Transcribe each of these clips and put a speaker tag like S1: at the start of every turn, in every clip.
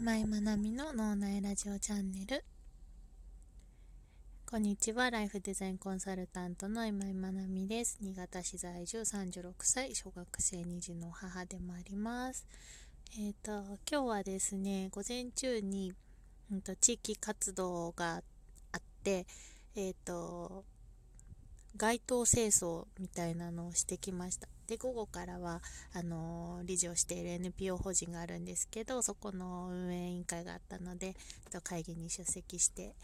S1: 今井まなみの脳内ラジオチャンネル。こんにちはライフデザインコンサルタントの今井まなみです。新潟市在住36歳小学生2児の母でもあります。えっ、ー、と今日はですね午前中に、うんと、地域活動があってえっ、ー、と街頭清掃みたいなのをしてきました。で午後からはあの理事をしている NPO 法人があるんですけどそこの運営委員会があったので会議に出席して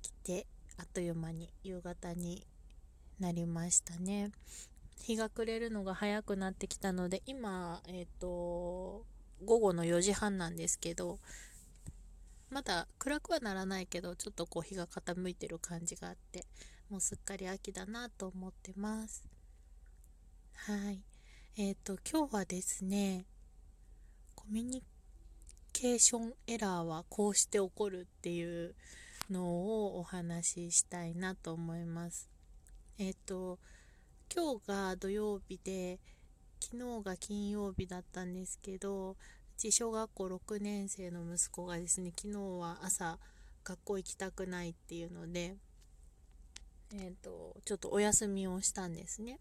S1: きてあっという間に夕方になりましたね。日が暮れるのが早くなってきたので今えっ、ー、と午後の4時半なんですけどまだ暗くはならないけどちょっとこう日が傾いてる感じがあってもうすっかり秋だなと思ってます。はいえっ、ー、と今日はですねコミュニケーションエラーはこうして起こるっていうのをお話ししたいなと思いますえっ、ー、と今日が土曜日で昨日が金曜日だったんですけどうち小学校6年生の息子がですね昨日は朝学校行きたくないっていうのでえっ、ー、と、ちょっとお休みをしたんですね。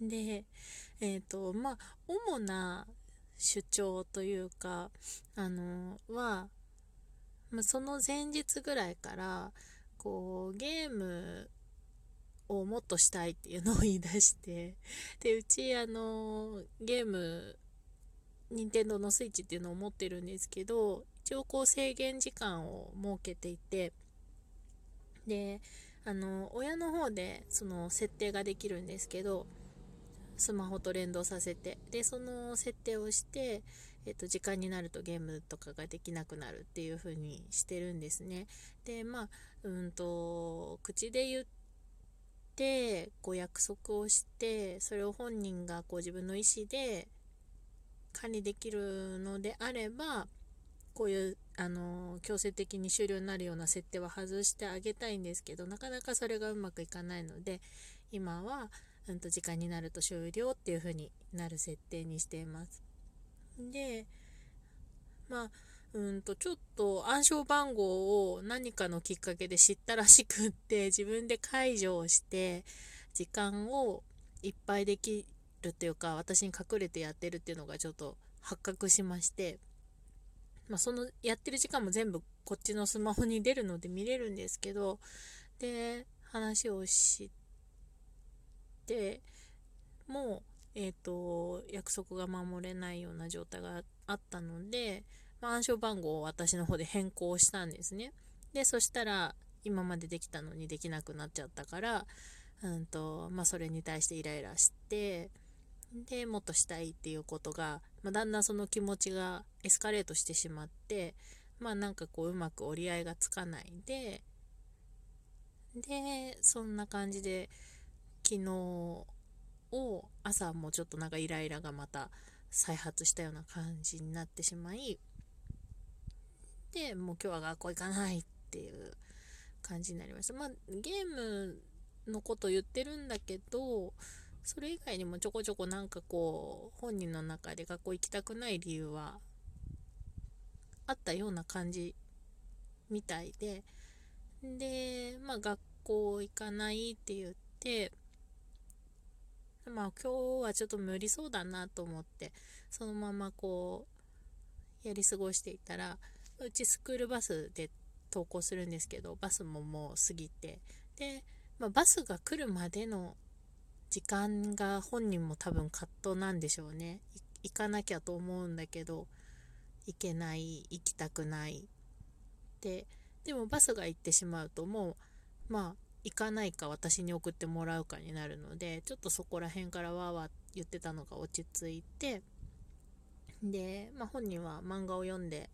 S1: で、えっ、ー、と、まあ、主な主張というか、あの、は、ま、その前日ぐらいから、こう、ゲームをもっとしたいっていうのを言い出して、で、うち、あの、ゲーム、任天堂のスイッチっていうのを持ってるんですけど、一応こう制限時間を設けていて、で、あの親の方でその設定ができるんですけどスマホと連動させて。でその設定をして、えっと、時間になるとゲームとかができなくなるっていう風にしてるんですね。でまあうんと口で言ってこう約束をしてそれを本人がこう自分の意思で管理できるのであればこういうあの強制的に終了になるような設定は外してあげたいんですけどなかなかそれがうまくいかないので今は、うん、と時間になると終了っていう風になる設定にしています。でまあうんとちょっと暗証番号を何かのきっかけで知ったらしくって自分で解除をして時間をいっぱいできるっていうか私に隠れてやってるっていうのがちょっと発覚しましてまあ、そのやってる時間も全部こっちのスマホに出るので見れるんですけどで話をしてもうえっ、ー、と約束が守れないような状態があったので、まあ、暗証番号を私の方で変更したんですね。でそしたら今までできたのにできなくなっちゃったからうんとまあ、それに対してイライラしてでもっとしたいっていうことが、まあ、だんだんその気持ちがエスカレートしてしまってまあなんかこううまく折り合いがつかないででそんな感じで昨日を朝もちょっとなんかイライラがまた再発したような感じになってしまいでもう今日は学校行かないっていう感じになりました。まあゲームのこと言ってるんだけどそれ以外にもちょこちょこなんかこう本人の中で学校行きたくない理由はあったような感じみたいで。でまあ学校行かないって言ってまあ今日はちょっと無理そうだなと思ってそのままこうやり過ごしていたらうちスクールバスで登校するんですけどバスももう過ぎてで、まあ、バスが来るまでの時間が本人も多分葛藤なんでしょうね。行かなきゃと思うんだけど行けない行きたくない。ででもバスが行ってしまうともうまあ行かないか私に送ってもらうかになるのでちょっとそこら辺からわーわー言ってたのが落ち着いてで、まあ、本人は漫画を読んで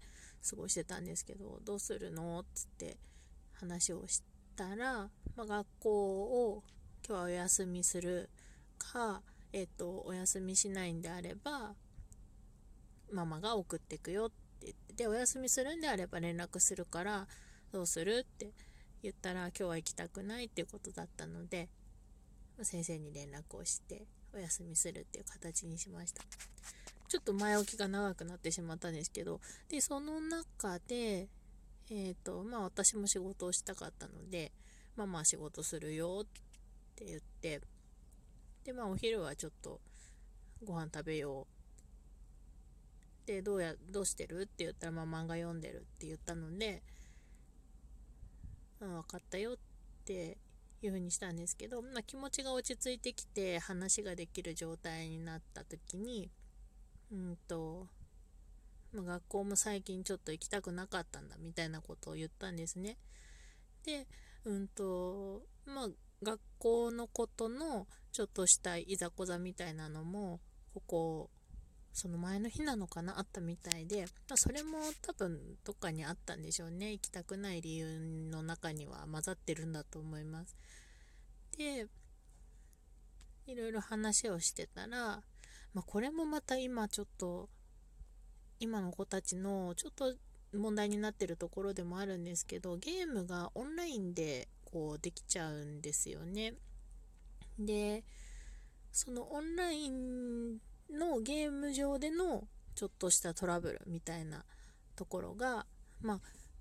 S1: 過ごしてたんですけどどうするのっつって話をしたら、まあ、学校を今日はお休みするか、えっ、と、お休みしないんであれば、ママが送ってくよって言って、で、お休みするんであれば連絡するから、どうするって言ったら、今日は行きたくないっていうことだったので、先生に連絡をして、お休みするっていう形にしました。ちょっと前置きが長くなってしまったんですけどでその中でえっ、ー、とまあ私も仕事をしたかったのでまあまあ仕事するよって言ってでまあお昼はちょっとご飯食べようでどうやどうしてる？って言ったら、まあ、漫画読んでるって言ったので、うん、分かったよっていう風にしたんですけど、まあ、気持ちが落ち着いてきて話ができる状態になった時にうんと、まあ、学校も最近ちょっと行きたくなかったんだみたいなことを言ったんですね。でうんとまあ学校のことのちょっとしたいざこざみたいなのもここその前の日なのかなあったみたいで、まあ、それも多分どっかにあったんでしょうね。行きたくない理由の中には混ざってるんだと思います。でいろいろ話をしてたら、まあ、これもまた今ちょっと今の子たちのちょっと問題になってるところでもあるんですけどゲームがオンラインでこうできちゃうんですよね。でそのオンラインのゲーム上でのちょっとしたトラブルみたいなところが、まあ、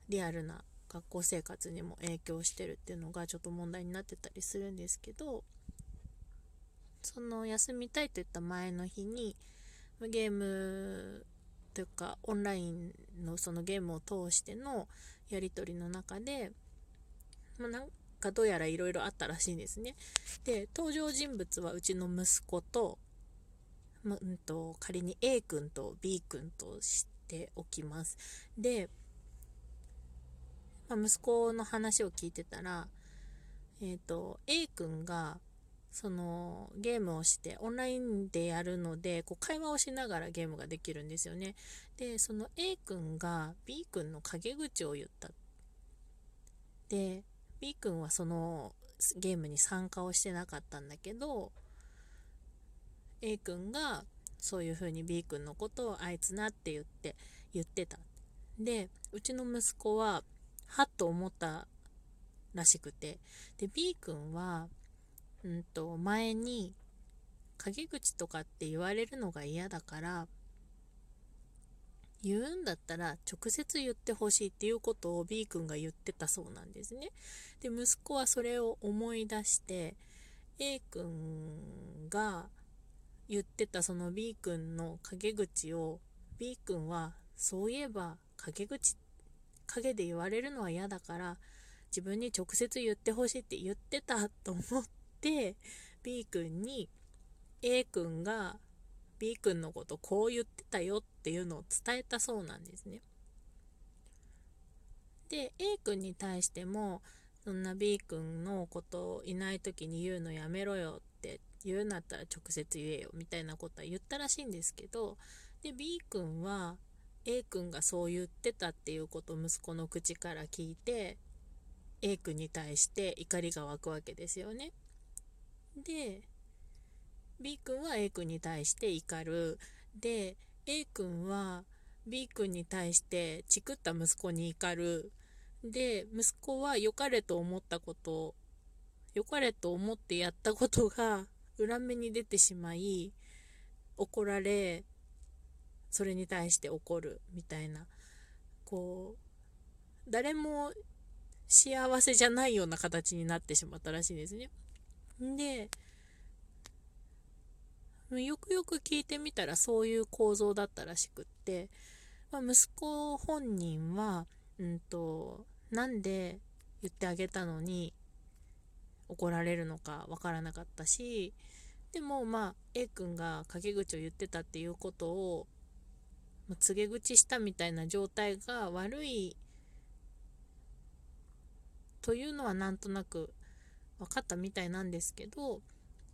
S1: リアルな学校生活にも影響してるっていうのがちょっと問題になってたりするんですけどその休みたいと言った前の日にゲームというかオンラインのそのゲームを通してのやり取りの中で、まあ、なんかどうやらいろいろあったらしいんですね。で登場人物はうちの息子とま、うんと、仮に A 君と B 君としておきます。で、まあ、息子の話を聞いてたら、えっ、ー、と、A 君が、そのゲームをしてオンラインでやるのでこう会話をしながらゲームができるんですよねでその A 君が B 君の陰口を言ったで B 君はそのゲームに参加をしてなかったんだけど A 君がそういう風に B 君のことをあいつなって言って言ってた。でうちの息子ははっと思ったらしくてで B 君は、うんと、前に陰口とかって言われるのが嫌だから言うんだったら直接言ってほしいっていうことを B 君が言ってたそうなんですね。で息子はそれを思い出して A 君が言ってたその B 君の陰口を B 君はそういえば陰口陰で言われるのは嫌だから自分に直接言ってほしいって言ってたと思って B 君に A 君が B 君のことこう言ってたよっていうのを伝えたそうなんですね。で A 君に対してもそんな B 君のことをいない時に言うのやめろよって言うんだったら直接言えよみたいなことは言ったらしいんですけどで B 君は A 君がそう言ってたっていうことを息子の口から聞いて A 君に対して怒りが湧くわけですよね。で B 君は A 君に対して怒る。で A 君は B 君に対してチクった息子に怒る。で息子は良かれと思ったこと良かれと思ってやったことが裏目に出てしまい怒られそれに対して怒るみたいなこう誰も幸せじゃないような形になってしまったらしいんですね。でよくよく聞いてみたらそういう構造だったらしくって、まあ、息子本人は、うんと、なんで言ってあげたのに怒られるのかわからなかったしでもまあ A 君が陰口を言ってたっていうことを、ま告げ口したみたいな状態が悪いというのはなんとなく分かったみたいなんですけど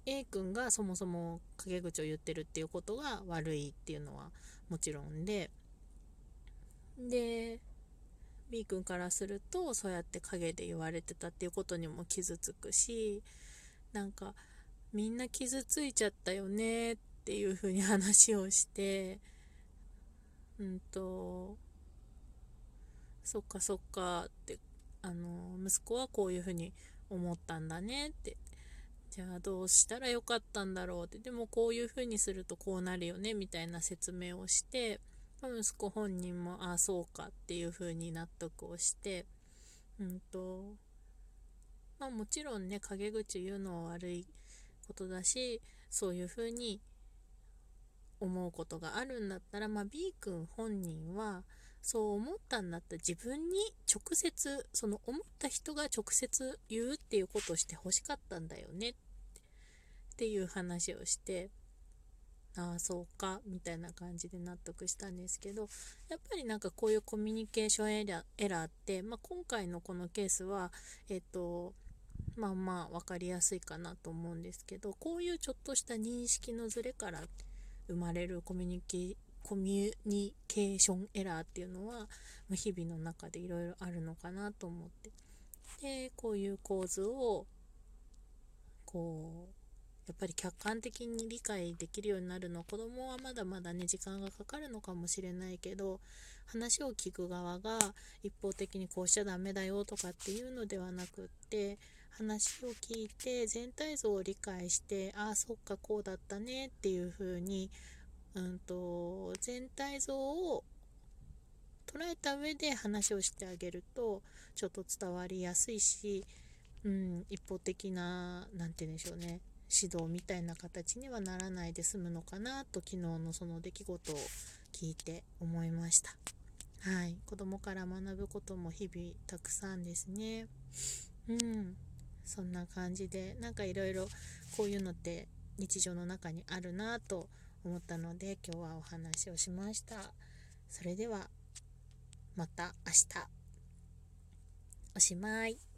S1: A 君がそもそも陰口を言ってるっていうことが悪いっていうのはもちろんでで B 君からするとそうやって陰で言われてたっていうことにも傷つくしなんかみんな傷ついちゃったよねっていう風に話をしてうんとそっかそっかってあの息子はこういう風に思ったんだねって。じゃあどうしたらよかったんだろうって。でもこういう風にするとこうなるよねみたいな説明をして息子本人もああそうかっていう風に納得をしてうんとまあもちろんね陰口言うのは悪いことだしそういう風に思うことがあるんだったら、まあ、B 君本人はそう思ったんだったら自分に直接その思った人が直接言うっていうことをしてほしかったんだよねっていう話をしてああそうかみたいな感じで納得したんですけどやっぱりなんかこういうコミュニケーションエラエラーって、まあ、今回のこのケースはえっ、とまあまあ分かりやすいかなと思うんですけどこういうちょっとした認識のズレから生まれるコミュニケコミュニケーションエラーっていうのは、日々の中でいろいろあるのかなと思って。でこういう構図をこうやっぱり客観的に理解できるようになるのは子供はまだまだね時間がかかるのかもしれないけど話を聞く側が一方的にこうしちゃダメだよとかっていうのではなくって話を聞いて全体像を理解してああそっかこうだったねっていう風にうんと全体像を捉えた上で話をしてあげるとちょっと伝わりやすいし、うん、一方的な何て言うんでしょうね。指導みたいな形にはならないで済むのかなと昨日のその出来事を聞いて思いました。はい、子供から学ぶことも日々たくさんですね。うん、そんな感じでなんかいろいろこういうのって日常の中にあるなと思ったので今日はお話をしました。それではまた明日。おしまい。